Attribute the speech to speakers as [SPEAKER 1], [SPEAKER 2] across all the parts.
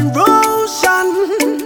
[SPEAKER 1] generation.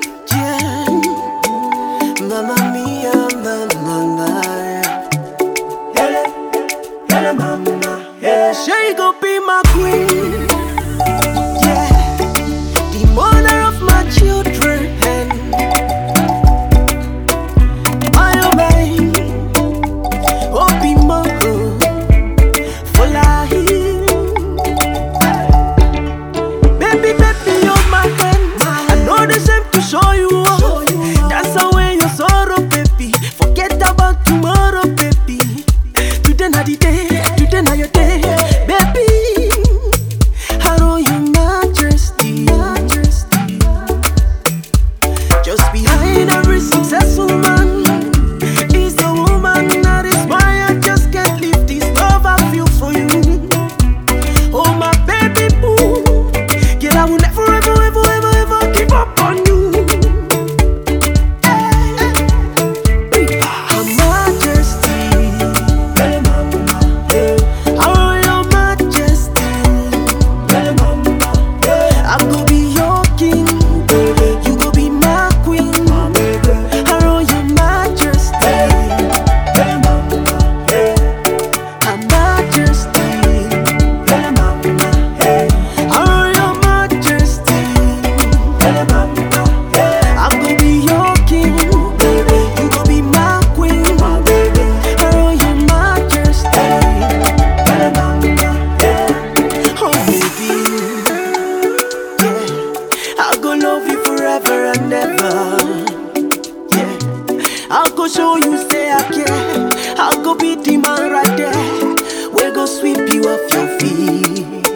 [SPEAKER 1] I'll go show you say I care. I'll go be the man right there. We go sweep you off your feet.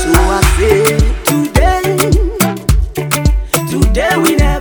[SPEAKER 1] So I say today, today we never.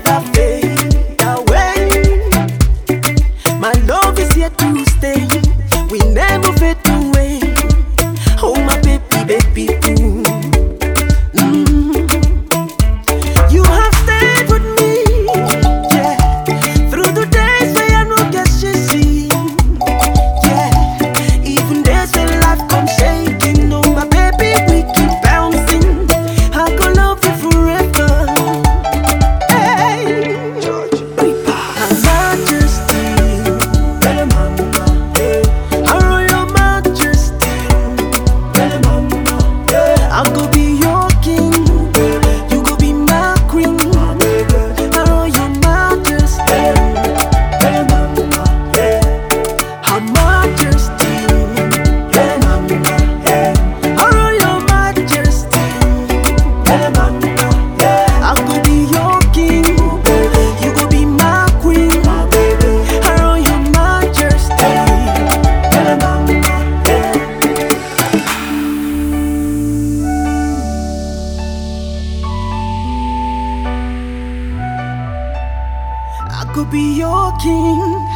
[SPEAKER 1] go be your king,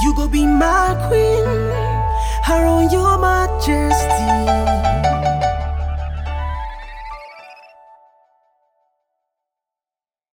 [SPEAKER 1] you go be my queen. Haroon, you, my